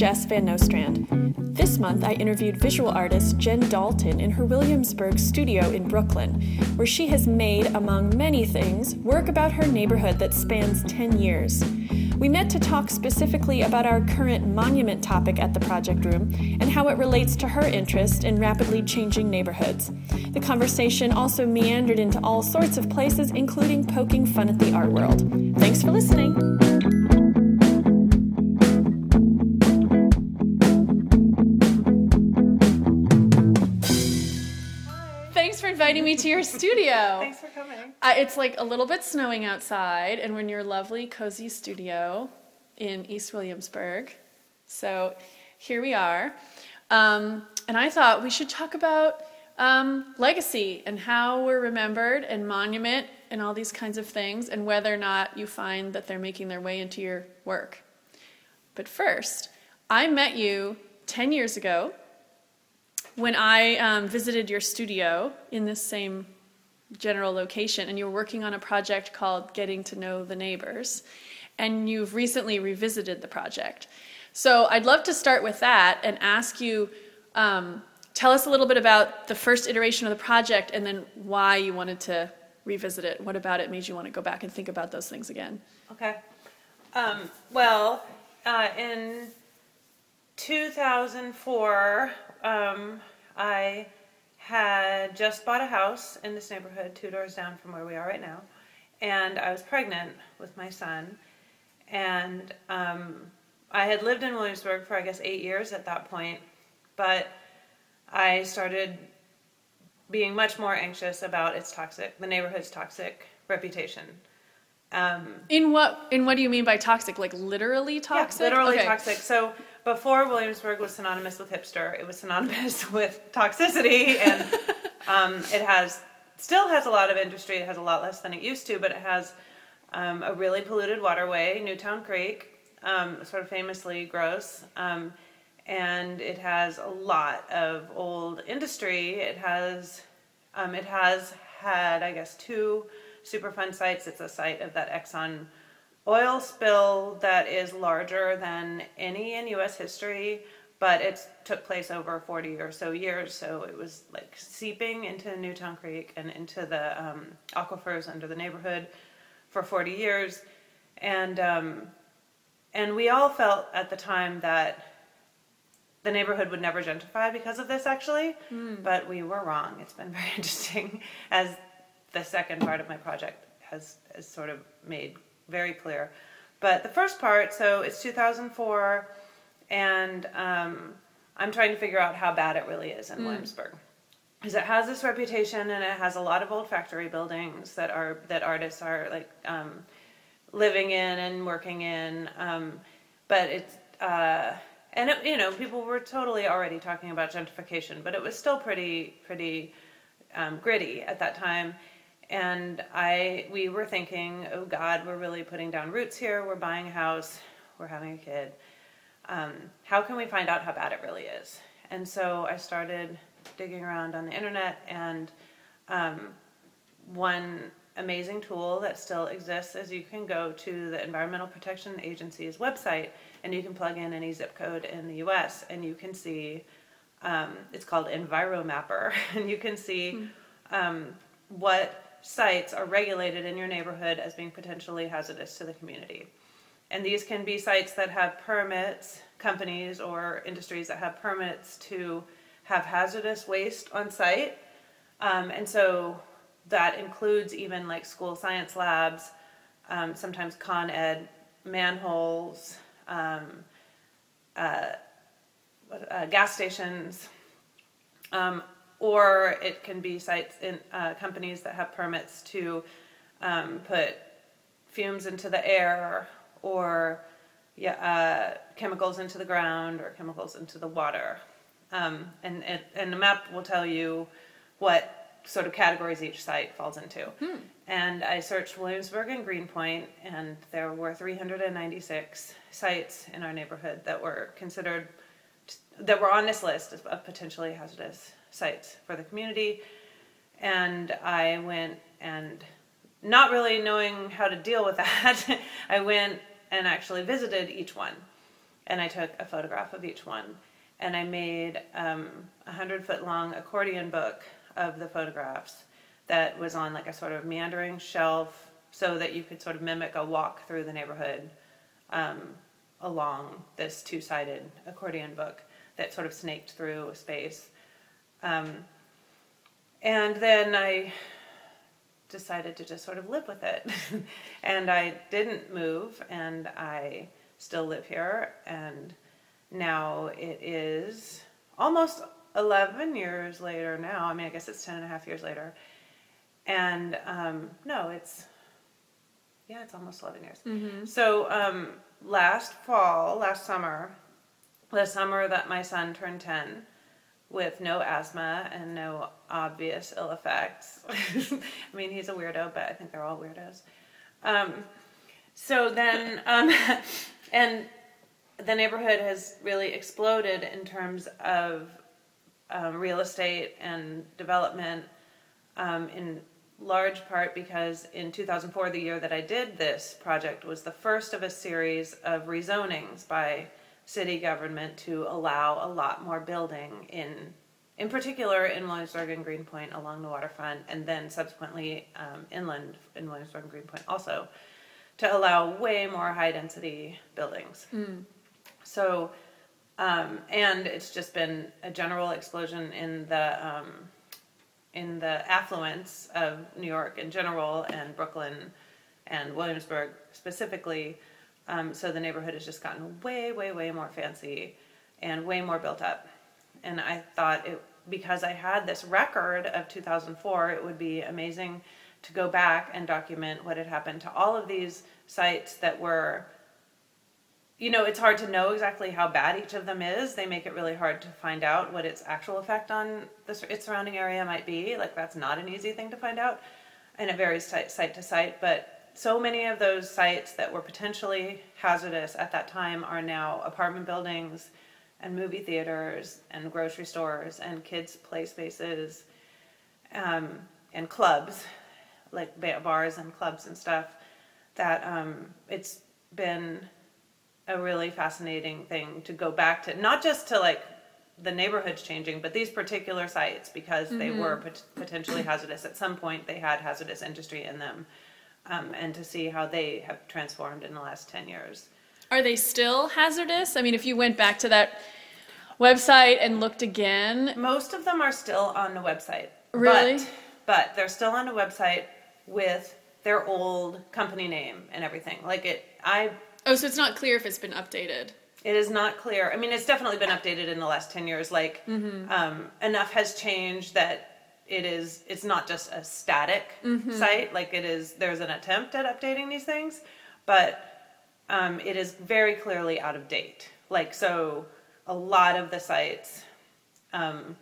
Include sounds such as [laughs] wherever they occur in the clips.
Jess Van Nostrand. This month, I interviewed visual artist Jen Dalton in her Williamsburg studio in Brooklyn, where she has made, among many things, work about her neighborhood that spans 10 years. We met to talk specifically about our current monument topic at the project room and how it relates to her interest in rapidly changing neighborhoods. The conversation also meandered into all sorts of places, including poking fun at the art world. Thanks for listening. Me to your studio. [laughs] Thanks for coming. Uh, it's like a little bit snowing outside, and we're in your lovely, cozy studio in East Williamsburg. So here we are. Um, and I thought we should talk about um, legacy and how we're remembered and monument and all these kinds of things, and whether or not you find that they're making their way into your work. But first, I met you 10 years ago when I um, visited your studio in this same general location, and you were working on a project called Getting to Know the Neighbors, and you've recently revisited the project. So I'd love to start with that and ask you um, tell us a little bit about the first iteration of the project and then why you wanted to revisit it. What about it made you want to go back and think about those things again? Okay. Um, well, uh, in 2004, um, I had just bought a house in this neighborhood, two doors down from where we are right now, and I was pregnant with my son. And um, I had lived in Williamsburg for, I guess, eight years at that point, but I started being much more anxious about its toxic, the neighborhood's toxic reputation. Um, In what in what do you mean by toxic? Like literally toxic? yeah, literally Okay. toxic. So before Williamsburg was synonymous with hipster, it was synonymous [laughs] with toxicity, and [laughs] um, it has still has a lot of industry. It has a lot less than it used to, but it has um, a really polluted waterway, Newtown Creek, um, sort of famously gross. Um, and it has a lot of old industry. It has, um, it has had, I guess, two Superfund sites. It's a site of that Exxon oil spill that is larger than any in U.S. history, but it took place over 40 or so years. So it was like seeping into Newtown Creek and into the um, aquifers under the neighborhood for 40 years, and um, and we all felt at the time that the neighborhood would never gentrify because of this actually but we were wrong it's been [laughs] very interesting as the second part of my project has, has sort of made very clear. But the first part so it's 2004 and um, i'm trying to figure out how bad it really is in williamsburg. Because it has this reputation and it has a lot of old factory buildings that are that artists are like um, living in and working in um, but it's uh, and it, you know people were totally already talking about gentrification but it was still pretty pretty um, gritty at that time and i we were thinking oh god we're really putting down roots here. We're buying a house. We're having a kid. Um, how can we find out how bad it really is? And so i started digging around on the internet and um, one amazing tool that still exists is you can go to the Environmental Protection Agency's website and you can plug in any zip code in the US and you can see, um, it's called EnviroMapper, [laughs] and you can see um, what sites are regulated in your neighborhood as being potentially hazardous to the community. And these can be sites that have permits, companies or industries that have permits to have hazardous waste on site. Um, and so that includes even like school science labs, um, sometimes Con Ed, manholes, um, uh, uh, gas stations, um, or it can be sites in uh, companies that have permits to um, put fumes into the air or yeah, uh, chemicals into the ground or chemicals into the water. Um, and, and, and the map will tell you what sort of categories each site falls into. And I searched Williamsburg and Greenpoint, and there were 396 sites in our neighborhood that were considered, that were on this list of potentially hazardous sites for the community. And I went and, not really knowing how to deal with [laughs] that, I went and actually visited each one. and I took a photograph of each one. And I made um, a hundred foot long accordion book of the photographs that was on like a sort of meandering shelf so that you could sort of mimic a walk through the neighborhood um, along this two sided accordion book that sort of snaked through space. Um, and then I decided to just sort of live with it. [laughs] and I didn't move, and I still live here. And now it is almost 11 years later now. I mean, I guess it's 10 and a half years later. And um, no, it's, yeah, it's almost 11 years. Mm-hmm. So um, last fall, last summer, the summer that my son turned 10, with no asthma and no obvious ill effects. [laughs] I mean, he's a weirdo, but I think they're all weirdos. Um, so then, um, [laughs] and the neighborhood has really exploded in terms of um, real estate and development, um, in large part because in 2004, the year that I did this project, was the first of a series of rezonings by city government to allow a lot more building in in particular in Williamsburg and Greenpoint along the waterfront, and then subsequently um, inland in Williamsburg and Greenpoint also, to allow way more high density buildings. So, um, and it's just been a general explosion in the um, in the affluence of New York in general and Brooklyn and Williamsburg specifically. Um, so the neighborhood has just gotten way, way, way more fancy and way more built up. And I thought it because I had this record of 2004, it would be amazing to go back and document what had happened to all of these sites that were you know, it's hard to know exactly how bad each of them is. They make it really hard to find out what its actual effect on the, its surrounding area might be. Like, that's not an easy thing to find out. And it varies site, site to site. But so many of those sites that were potentially hazardous at that time are now apartment buildings and movie theaters and grocery stores and kids' play spaces um, and clubs, like bars and clubs and stuff. That um, it's been a really fascinating thing to go back to, not just to like the neighborhoods changing, but these particular sites because they were pot- potentially hazardous. At some point, they had hazardous industry in them, um, and to see how they have transformed in the last 10 years. Are they still hazardous? I mean, if you went back to that website and looked again, Most of them are still on the website. Really? But, but they're still on the website with their old company name and everything. Like it, I oh, so it's not clear if it's been updated. It is not clear. I mean, it's definitely been updated in the last ten years. Like um, enough has changed that it is. It's not just a static site. Like it is. There's an attempt at updating these things, but um, it is very clearly out of date. Like so, a lot of the sites um,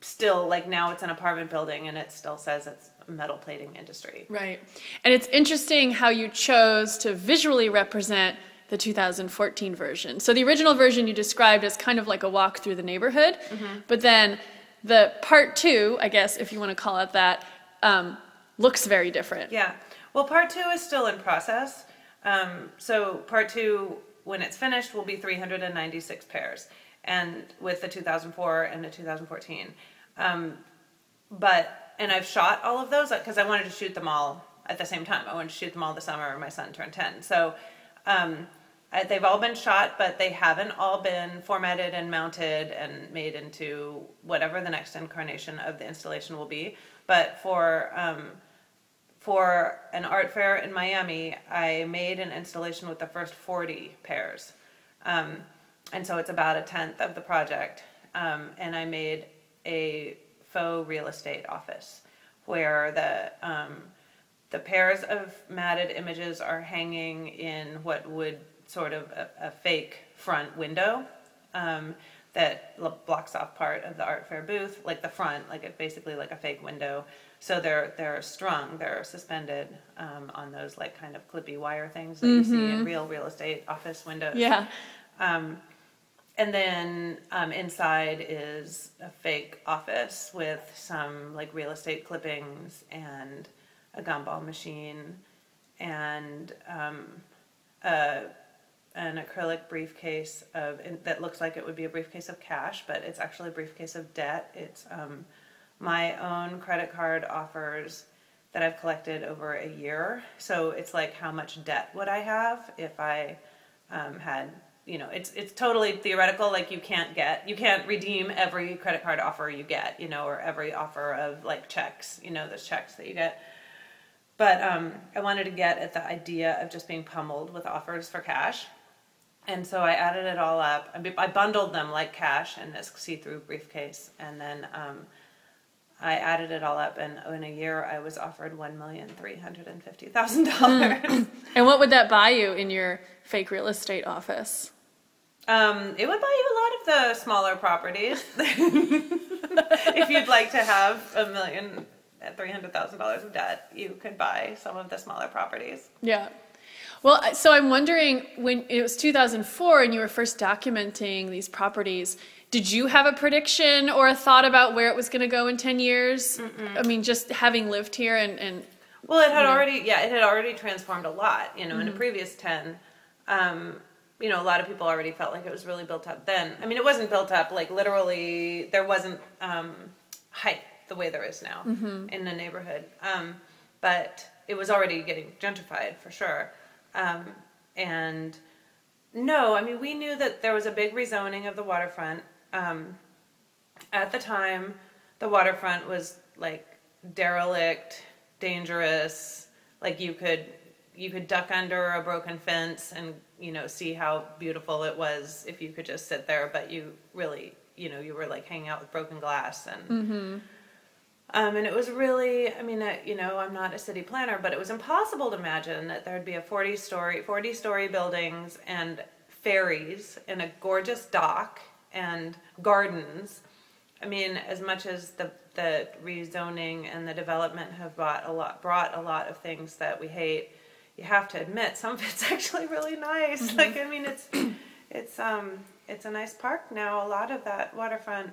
still like now it's an apartment building and it still says it's metal plating industry. Right. And it's interesting how you chose to visually represent the 2014 version. So the original version you described as kind of like a walk through the neighborhood, but then the part two, I guess, if you want to call it that, um, looks very different. Yeah. Well, part two is still in process. Um, so part two, when it's finished, will be 396 pairs, and with the 2004 and the 2014. Um, but and I've shot all of those because I wanted to shoot them all at the same time. I wanted to shoot them all the summer. My son turned 10, so um, I, they've all been shot, but they haven't all been formatted and mounted and made into whatever the next incarnation of the installation will be. But for um, for an art fair in Miami, I made an installation with the first 40 pairs. Um, and so it's about a tenth of the project. Um, and I made a faux real estate office where the, um, the pairs of matted images are hanging in what would sort of a, a fake front window um, that l- blocks off part of the art fair booth, like the front, like it basically like a fake window. So they're they're strung, they're suspended um, on those like kind of clippy wire things that you see in real real estate office windows. Yeah. Um, and then um, inside is a fake office with some like real estate clippings and a gumball machine and um, a an acrylic briefcase of that looks like it would be a briefcase of cash, but it's actually a briefcase of debt. It's um, my own credit card offers that I've collected over a year. So it's like how much debt would I have if I um, had you know it's it's totally theoretical like you can't get you can't redeem every credit card offer you get you know or every offer of like checks you know those checks that you get but um, i wanted to get at the idea of just being pummeled with offers for cash and so i added it all up i bundled them like cash in this see-through briefcase and then um, I added it all up, and in a year, I was offered one million three hundred and fifty thousand dollars. [laughs] And what would that buy you in your fake real estate office? Um, it would buy you a lot of the smaller properties. [laughs] if you'd like to have a million three hundred thousand dollars of debt, you could buy some of the smaller properties. Yeah. Well, so I'm wondering when it was 2004 and you were first documenting these properties, did you have a prediction or a thought about where it was going to go in 10 years? Mm-mm. I mean, just having lived here and, and well, it had already, yeah, it had already transformed a lot, you know, mm-hmm. in the previous 10. Um, you know, a lot of people already felt like it was really built up then. I mean, it wasn't built up like literally. There wasn't um, height the way there is now mm-hmm. in the neighborhood, um, but it was already getting gentrified for sure. Um, and no, I mean, we knew that there was a big rezoning of the waterfront. Um, at the time, the waterfront was like derelict, dangerous. Like you could you could duck under a broken fence and you know see how beautiful it was if you could just sit there but you really you know you were like hanging out with broken glass and mm-hmm. Um, and it was really i mean uh, you know i'm not a city planner but it was impossible to imagine that there'd be a 40 story 40 story buildings and ferries and a gorgeous dock and gardens i mean as much as the the rezoning and the development have brought a lot brought a lot of things that we hate you have to admit some of it's [laughs] actually really nice. Mm-hmm. Like I mean, it's it's um it's a nice park now. A lot of that waterfront.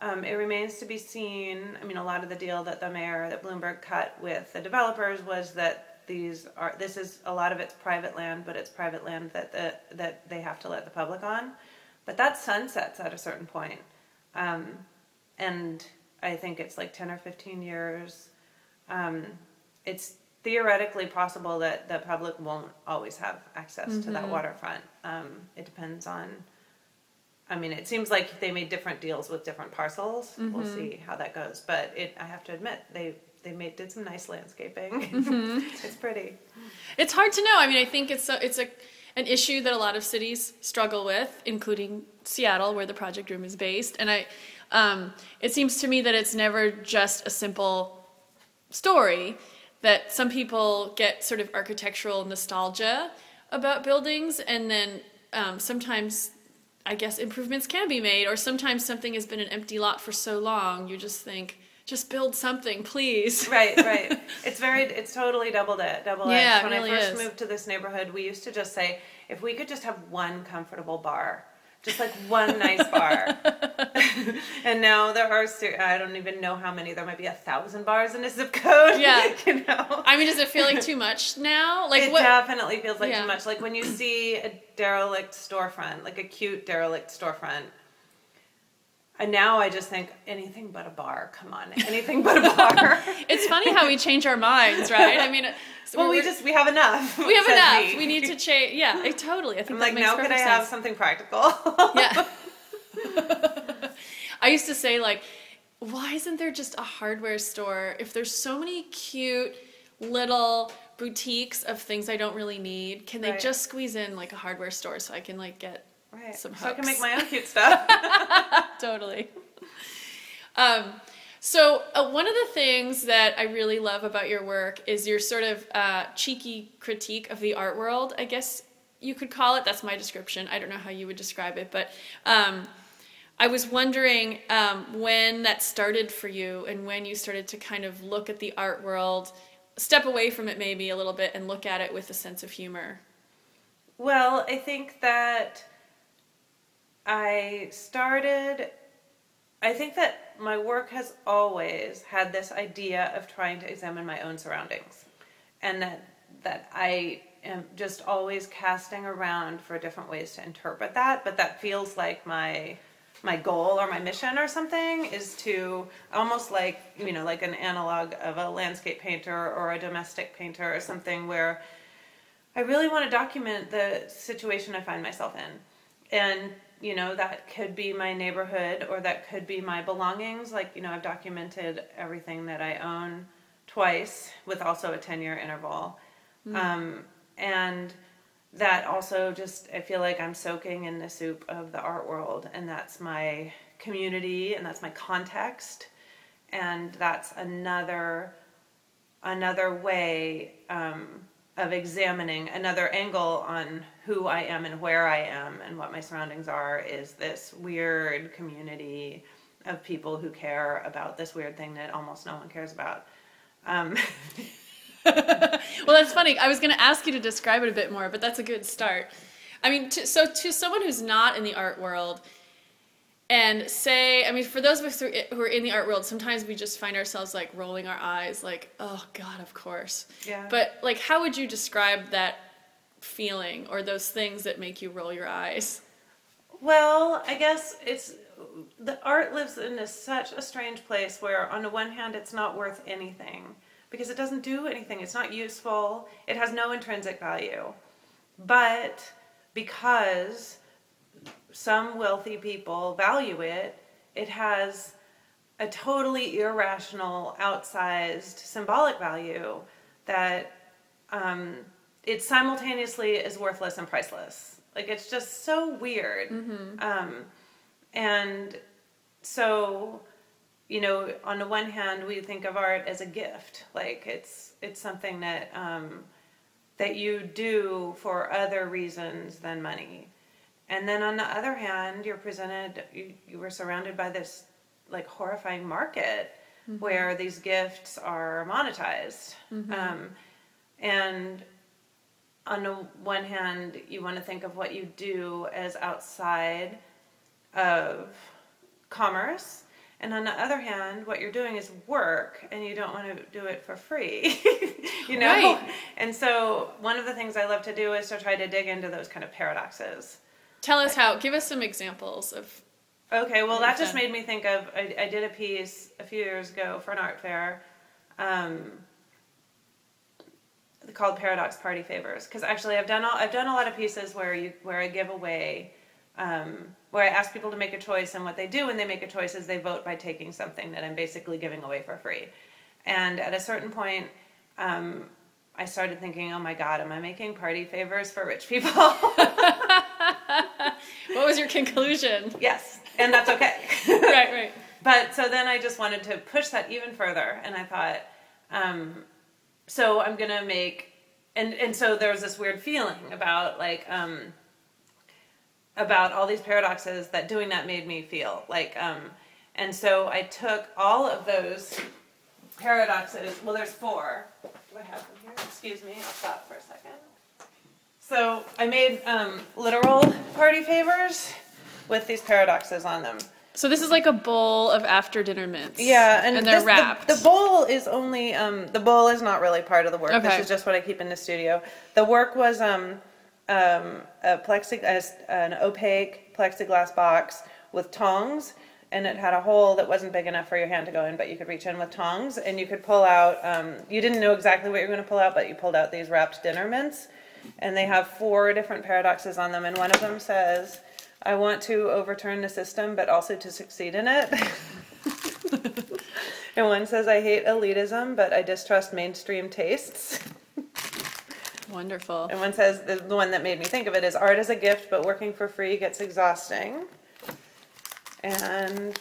Um, it remains to be seen. I mean, a lot of the deal that the mayor that Bloomberg cut with the developers was that these are this is a lot of it's private land, but it's private land that the, that they have to let the public on. But that sunsets at a certain point. Um, and I think it's like ten or fifteen years. Um, it's theoretically possible that the public won't always have access mm-hmm. to that mm-hmm. waterfront. Um, it depends on. I mean, it seems like they made different deals with different parcels. Mm-hmm. We'll see how that goes. But it, I have to admit, they they made did some nice landscaping. Mm-hmm. [laughs] it's pretty. It's hard to know. I mean, I think it's a, it's a an issue that a lot of cities struggle with, including Seattle, where the project room is based. And I, um, it seems to me that it's never just a simple story that some people get sort of architectural nostalgia about buildings, and then um, sometimes I guess improvements can be made, or sometimes something has been an empty lot for so long, you just think, just build something, please. [laughs] Right, right. it's very, it's totally double edged. Double edged. Yeah, when really I first is. moved to this neighborhood, we used to just say, if we could just have one comfortable bar, just like one nice bar. [laughs] and now there are, I don't even know how many. There might be a thousand bars in a zip code. Yeah, [laughs] you know. I mean, does it feel like too much now? Like it what? definitely feels like yeah. too much. Like when you see a derelict storefront, like a cute derelict storefront. And now I just think anything but a bar. Come on, anything but a bar. [laughs] it's funny how we change our minds, right? I mean, so well, we just we have enough. [laughs] We have [laughs] enough. Me. We need to change. Yeah, I, totally. I think I'm like now. Could I sense. have something practical? yeah. I used to say like, why isn't there just a hardware store? If there's so many cute little boutiques of things I don't really need, can they right. just squeeze in like a hardware store so I can like get right. some hooks? So I can make my own cute stuff. Totally. Um, so, uh, one of the things that I really love about your work is your sort of uh, cheeky critique of the art world, I guess you could call it. That's my description. I don't know how you would describe it, but um, I was wondering um, when that started for you and when you started to kind of look at the art world, step away from it maybe a little bit, and look at it with a sense of humor. Well, I think that I started I think that my work has always had this idea of trying to examine my own surroundings, and that that I am just always casting around for different ways to interpret that, but that feels like my my goal or my mission or something is to almost like you know like an analog of a landscape painter or a domestic painter or something where I really want to document the situation I find myself in. And you know that could be my neighborhood or that could be my belongings like you know I've documented everything that I own twice with also a 10 year interval. Mm. Um, and that also just, I feel like I'm soaking in the soup of the art world, and that's my community and that's my context. And that's another another way um, of examining another angle on who I am and where I am and what my surroundings are is this weird community of people who care about this weird thing that almost no one cares about. Um, [laughs] well, that's funny. I was going to ask you to describe it a bit more, but that's a good start. I mean, to, so to someone who's not in the art world, and say, I mean, for those of us who are in the art world, sometimes we just find ourselves like rolling our eyes, like, oh God, of course. Yeah. But like, how would you describe that feeling or those things that make you roll your eyes? Well, I guess it's the art lives in a, such a strange place where, on the one hand, it's not worth anything because it doesn't do anything. It's not useful. It has no intrinsic value. But because some wealthy people value it, it has a totally irrational, outsized symbolic value that um, it simultaneously is worthless and priceless. Like it's just so weird. Mm-hmm. Um, and so you know, on the one hand, we think of art as a gift, like it's it's something that um, that you do for other reasons than money, and then on the other hand, you're presented, you, you were surrounded by this like horrifying market mm-hmm. where these gifts are monetized, mm-hmm. um, and on the one hand, you want to think of what you do as outside of commerce and on the other hand, what you're doing is work and you don't want to do it for free. [laughs] you know? Right. And so one of the things I love to do is to try to dig into those kind of paradoxes. Tell us how. Give us some examples of. Okay, well, that just made me think of. I, I, did a piece a few years ago for an art fair um, called Paradox Party Favors. Because actually, I've done all, I've done a lot of pieces where you where I give away um, where I ask people to make a choice, and what they do when they make a choice is they vote by taking something that I'm basically giving away for free. And at a certain point, um, I started thinking, oh my God, am I making party favors for rich people? [laughs] what was your conclusion? Yes, and that's okay. [laughs] right, right. But so then I just wanted to push that even further, and I thought, um, so I'm gonna make, and and so there was this weird feeling about like, um, about all these paradoxes that doing that made me feel like um, and so i took all of those paradoxes well there's four do i have them here excuse me i'll stop for a second so i made um, literal party favors with these paradoxes on them so this is like a bowl of after dinner mints. Yeah, and, and they're this, wrapped. The, the, bowl is only um, the bowl is not really part of the work. Okay. This is just what I keep in the studio. The work was um, um, a plexiglass, an opaque plexiglass box with tongs, and it had a hole that wasn't big enough for your hand to go in, but you could reach in with tongs, and you could pull out. Um, you didn't know exactly what you were going to pull out, but you pulled out these wrapped dinner mints, and they have four different paradoxes on them, and one of them says, "I want to overturn the system, but also to succeed in it." [laughs] and one says, "I hate elitism, but I distrust mainstream tastes." Wonderful. And one says, the one that made me think of it is art is a gift, but working for free gets exhausting. And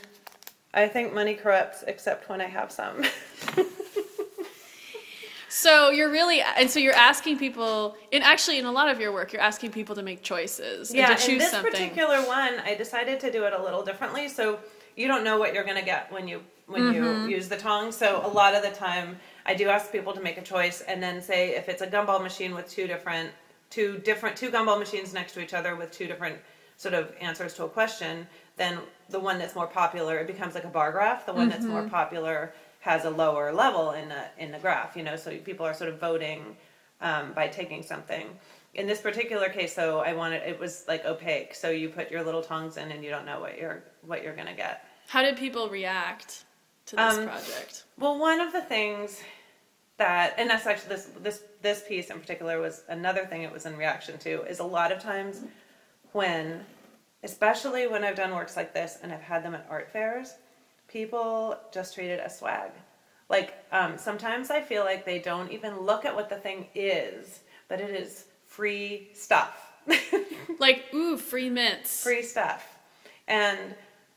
I think money corrupts, except when I have some. [laughs] so you're really, and so you're asking people, and actually in a lot of your work, you're asking people to make choices. Yeah, and to choose in this something. particular one, I decided to do it a little differently. So you don't know what you're going to get when you when mm-hmm. you use the tongs. So a lot of the time I do ask people to make a choice and then say if it's a gumball machine with two different two different two gumball machines next to each other with two different sort of answers to a question, then the one that's more popular it becomes like a bar graph. The one mm-hmm. that's more mm-hmm. popular has a lower level in the in the graph. You know, so people are sort of voting um, by taking something. In this particular case, though, I wanted it was like opaque, so you put your little tongs in, and you don't know what you're what you're gonna get. How did people react to this Um, project? Well, one of the things that, and that's actually this this this piece in particular was another thing it was in reaction to is a lot of times when, especially when I've done works like this and I've had them at art fairs, people just treat it as swag. Like um, sometimes I feel like they don't even look at what the thing is, but it is free stuff. [laughs] Like, ooh, free mints. free stuff. And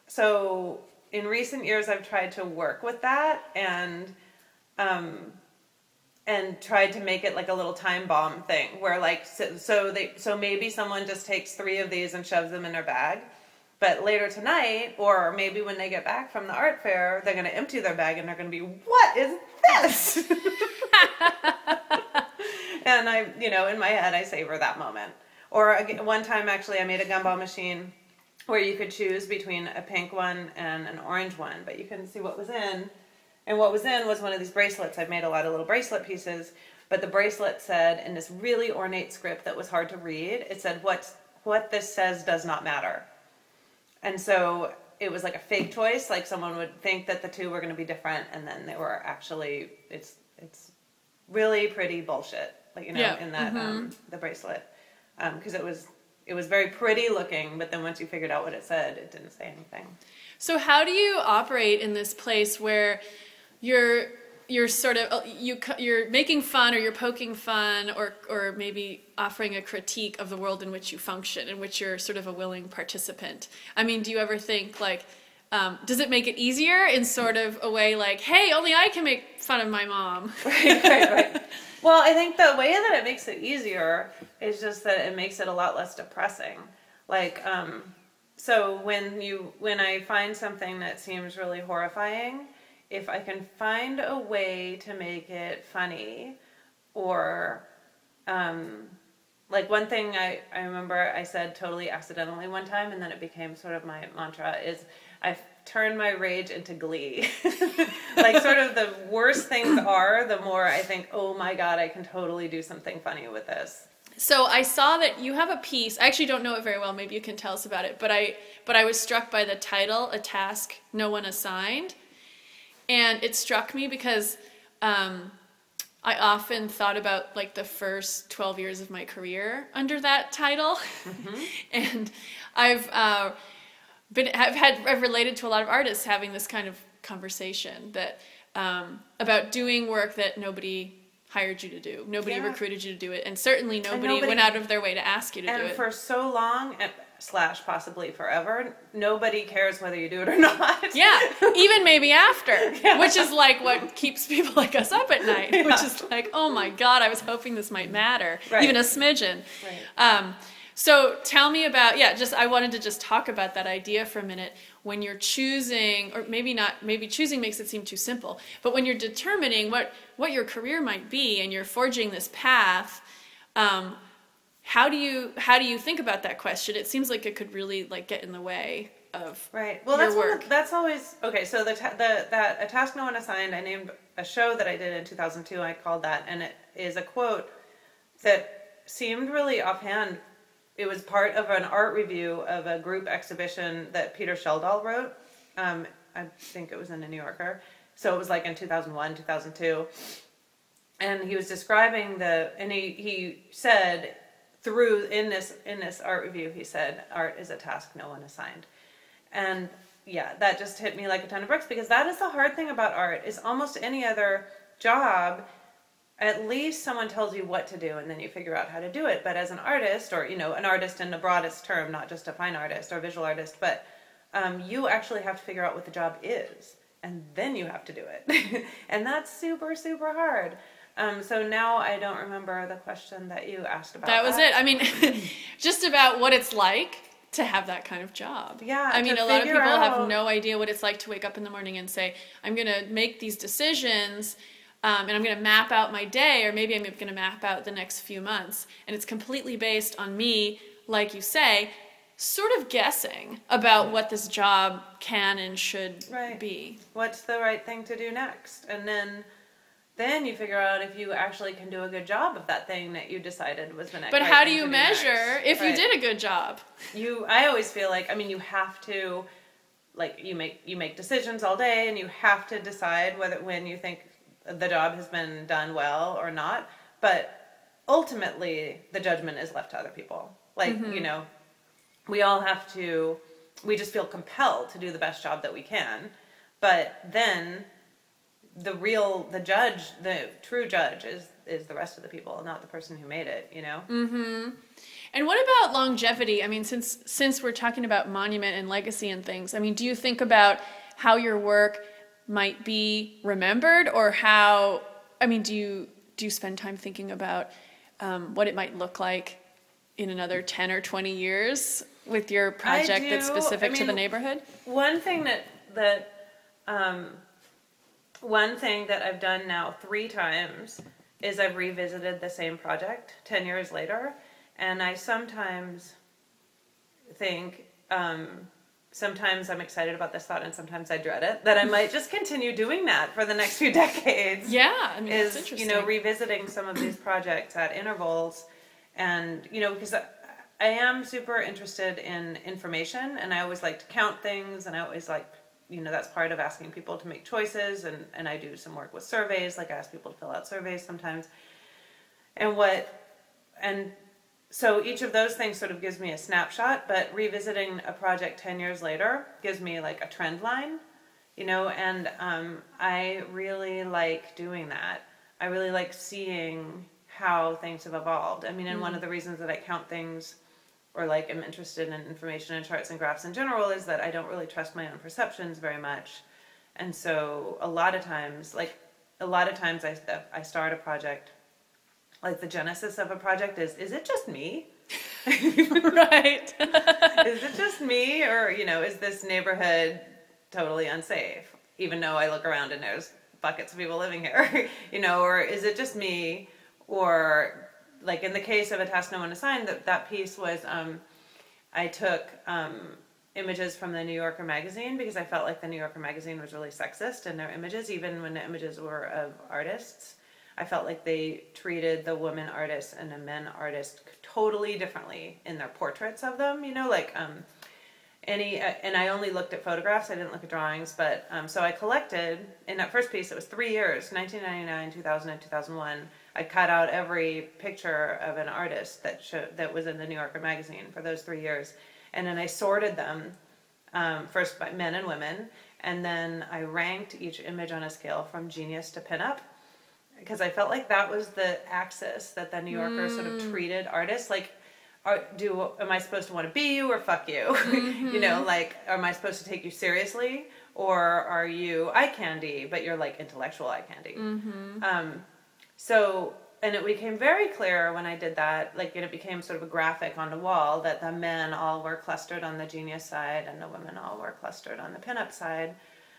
so in recent years I've tried to work with that and um and tried to make it like a little time bomb thing where like so, so they so maybe someone just takes 3 of these and shoves them in their bag. But later tonight or maybe when they get back from the art fair, they're going to empty their bag and they're going to be, "What is this?" [laughs] and I, you know, in my head, I savor that moment. Or one time, actually, I made a gumball machine where you could choose between a pink one and an orange one, but you couldn't see what was in. And what was in was one of these bracelets. I've made a lot of little bracelet pieces, but the bracelet said in this really ornate script that was hard to read, it said, "What what this says does not matter." And so it was like a fake choice, like someone would think that the two were going to be different, and then they were actually it's it's really pretty bullshit, like you know, Yeah, in that um, the bracelet, because it was it was very pretty looking, but then once you figured out what it said, it didn't say anything. So how do you operate in this place where you're you're sort of you you're making fun or you're poking fun or or maybe offering a critique of the world in which you function in which you're sort of a willing participant. I mean, do you ever think like um, does it make it easier in sort of a way like, hey, only I can make fun of my mom? [laughs] right, right, right. Well, I think the way that it makes it easier is just that it makes it a lot less depressing. Like, um, so when you when I find something that seems really horrifying, if I can find a way to make it funny, or um, like one thing I, I remember I said totally accidentally one time, and then it became sort of my mantra is I've turned my rage into glee. [laughs] like sort of the worse things are, the more I think, oh my god, I can totally do something funny with this. So I saw that you have a piece. I actually don't know it very well. Maybe you can tell us about it. But I but I was struck by the title, "A Task No One Assigned," and it struck me because um, I often thought about like the first twelve years of my career under that title, [laughs] and I've uh, been I've had I've related to a lot of artists having this kind of conversation that um, about doing work that nobody hired you to do. Nobody Yeah. recruited you to do it, and certainly nobody, nobody- went out of their way to ask you to do And it. for so long, and slash possibly forever, nobody cares whether you do it or [laughs] not. yeah, even maybe after, [laughs] which is like what keeps people like us up at night. Which is like, oh my god, I was hoping this might matter, Right. even a smidgen. Right. Um, so tell me about yeah. Just I wanted to just talk about that idea for a minute. When you're choosing, or maybe not, maybe choosing makes it seem too simple. But when you're determining what what your career might be, and you're forging this path, um, how do you how do you think about that question? It seems like it could really like get in the way of Right. Well, that's work. of- that's always okay. So the ta- the that a task no one assigned. I named a show that I did in 2002. I called that, and it is a quote that seemed really offhand. It was part of an art review of a group exhibition that Peter Schjeldahl wrote. Um, I think it was in the New Yorker. So it was like in 2001, 2002 and he was describing the and he he said through in this in this art review he said art is a task no one assigned. And yeah that just hit me like a ton of bricks because that is the hard thing about art is almost any other job at least someone tells you what to do and then you figure out how to do it. But as an artist or you know an artist in the broadest term not just a fine artist or visual artist but um, you actually have to figure out what the job is and then you have to do it. [laughs] And that's super super hard um, so now i don't remember the question that you asked about That was it. I mean, [laughs] just about what it's like to have that kind of job. Yeah, I mean, a lot of people have no idea what it's like to wake up in the morning and say, I'm going to make these decisions um, and I'm going to map out my day, or maybe I'm going to map out the next few months. And it's completely based on me, like you say, sort of guessing about what this job can and should Right. be. what's the right thing to do next and then then you figure out if you actually can do a good job of that thing that you decided was the next. But right how do you measure next. if you did a good job? You, I always feel like I mean you have to, like you make you make decisions all day, and you have to decide whether when you think the job has been done well or not. But ultimately, the judgment is left to other people. Like mm-hmm. you know, we all have to. We just feel compelled to do the best job that we can, but then the real the judge the true judge is is the rest of the people not the person who made it you know mm-hmm And what about longevity? I mean, since since we're talking about monument and legacy and things, I mean, do you think about how your work might be remembered, or how? I mean, do you do you spend time thinking about um, what it might look like in another ten or twenty years with your project that's do. I specific to the neighborhood? One thing that that um, one thing that I've done now three times is I've revisited the same project ten years later, and I sometimes think um, sometimes I'm excited about this thought and sometimes I dread it that I might just continue doing that for the next few [laughs] decades. Yeah, I mean, is interesting. you know revisiting some of these projects at intervals and you know because I, I am super interested in information and i always like to count things and i always like you know that's part of asking people to make choices and and i do some work with surveys like i ask people to fill out surveys sometimes. And what and so each of those things sort of gives me a snapshot but revisiting a project 10 years later gives me like a trend line you know and um, i really like doing that. I really like seeing how things have evolved. I mean and one of the reasons that i count things or like am interested in information and charts and graphs in general is that i don't really trust my own perceptions very much. And so a lot of times like a lot of times i, uh, I start a project like the genesis of a project is is it just me? [laughs] Right. [laughs] is it just me or you know is this neighborhood totally unsafe even though i look around and there's buckets of people living here? [laughs] You know or is it just me? Or like in the case of a task no one assigned that that piece was um, i took um, images from the new yorker magazine because i felt like the new yorker magazine was really sexist in their images even when the images were of artists. I felt like they treated the women artists and the men artists totally differently in their portraits of them you know like um, any uh, and i only looked at photographs i didn't look at drawings but um, so i collected in that first piece it was three years 1999 2000 and 2001 i cut out every picture of an artist that showed, that was in the new yorker magazine for those three years and then i sorted them um, first by men and women and then i ranked each image on a scale from genius to pinup because I felt like that was the axis that the New Yorker sort of treated artists like. Are, do am I supposed to want to be you or fuck you? [laughs] you know, like am I supposed to take you seriously or are you eye candy, but you're like intellectual eye candy? Um, so and it became very clear when I did that, like it became sort of a graphic on the wall that the men all were clustered on the genius side and the women all were clustered on the pinup side.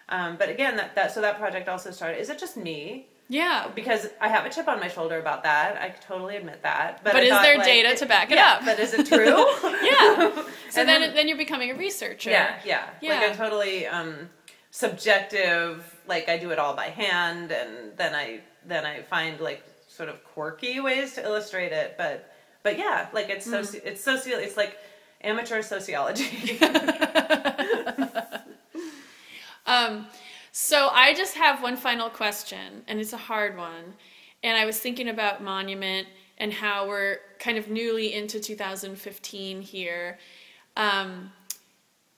Um, but again, that, that so that project also started. Is it just me? Yeah. because I have a chip on my shoulder about that. I totally admit that. But, But is thought, there like, data to back it yeah, up? But is it true? [laughs] Yeah. [laughs] So then, then- then you're becoming a researcher. yeah, yeah, Yeah. Like a totally um, subjective. Like I do it all by hand, and then I then I find like sort of quirky ways to illustrate it. But but yeah, like it's Mm. soci- it's socio it's like amateur sociology. [laughs] Um, so I just have one final question, and it's a hard one. And I was thinking about Monument and how we're kind of newly into 2015 here. Um,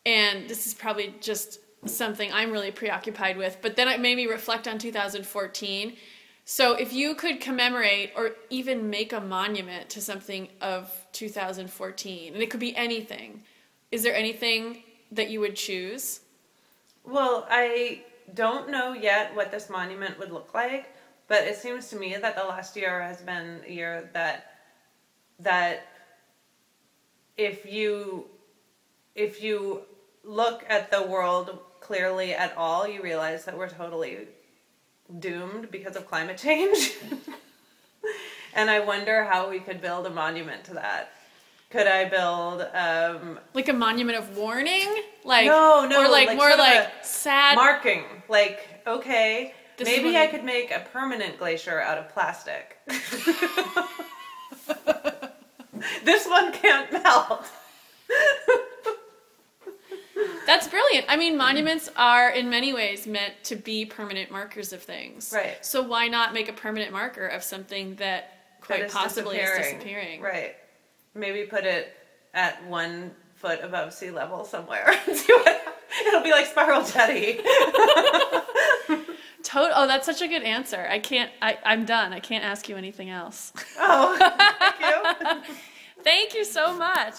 and this is probably just something I'm really preoccupied with, but then it made me reflect on 2014. So if you could commemorate or even make a monument to something of 2014, and it could be anything, is there anything that you would choose? Well, I don't know yet what this monument would look like, but it seems to me that the last year has been a year that that if you if you look at the world clearly at all, you realize that we're totally doomed because of climate [laughs] change. and I wonder how we could build a monument to that. Could I build um, like a monument of warning like No, no, or like, like more like sad marking like okay This Maybe I could make a permanent glacier out of plastic. [laughs] this one can't melt. That's brilliant. I mean, monuments are in many ways meant to be permanent markers of things. Right. So why not make a permanent marker of something that quite That is possibly is disappearing? Right. Maybe put it at one foot above sea level somewhere. [laughs] It'll be like Spiral Jetty. [laughs] Tot- oh, that's such a good answer. I can't. I, I'm done. I can't ask you anything else. Oh, thank you. [laughs] Thank you so much.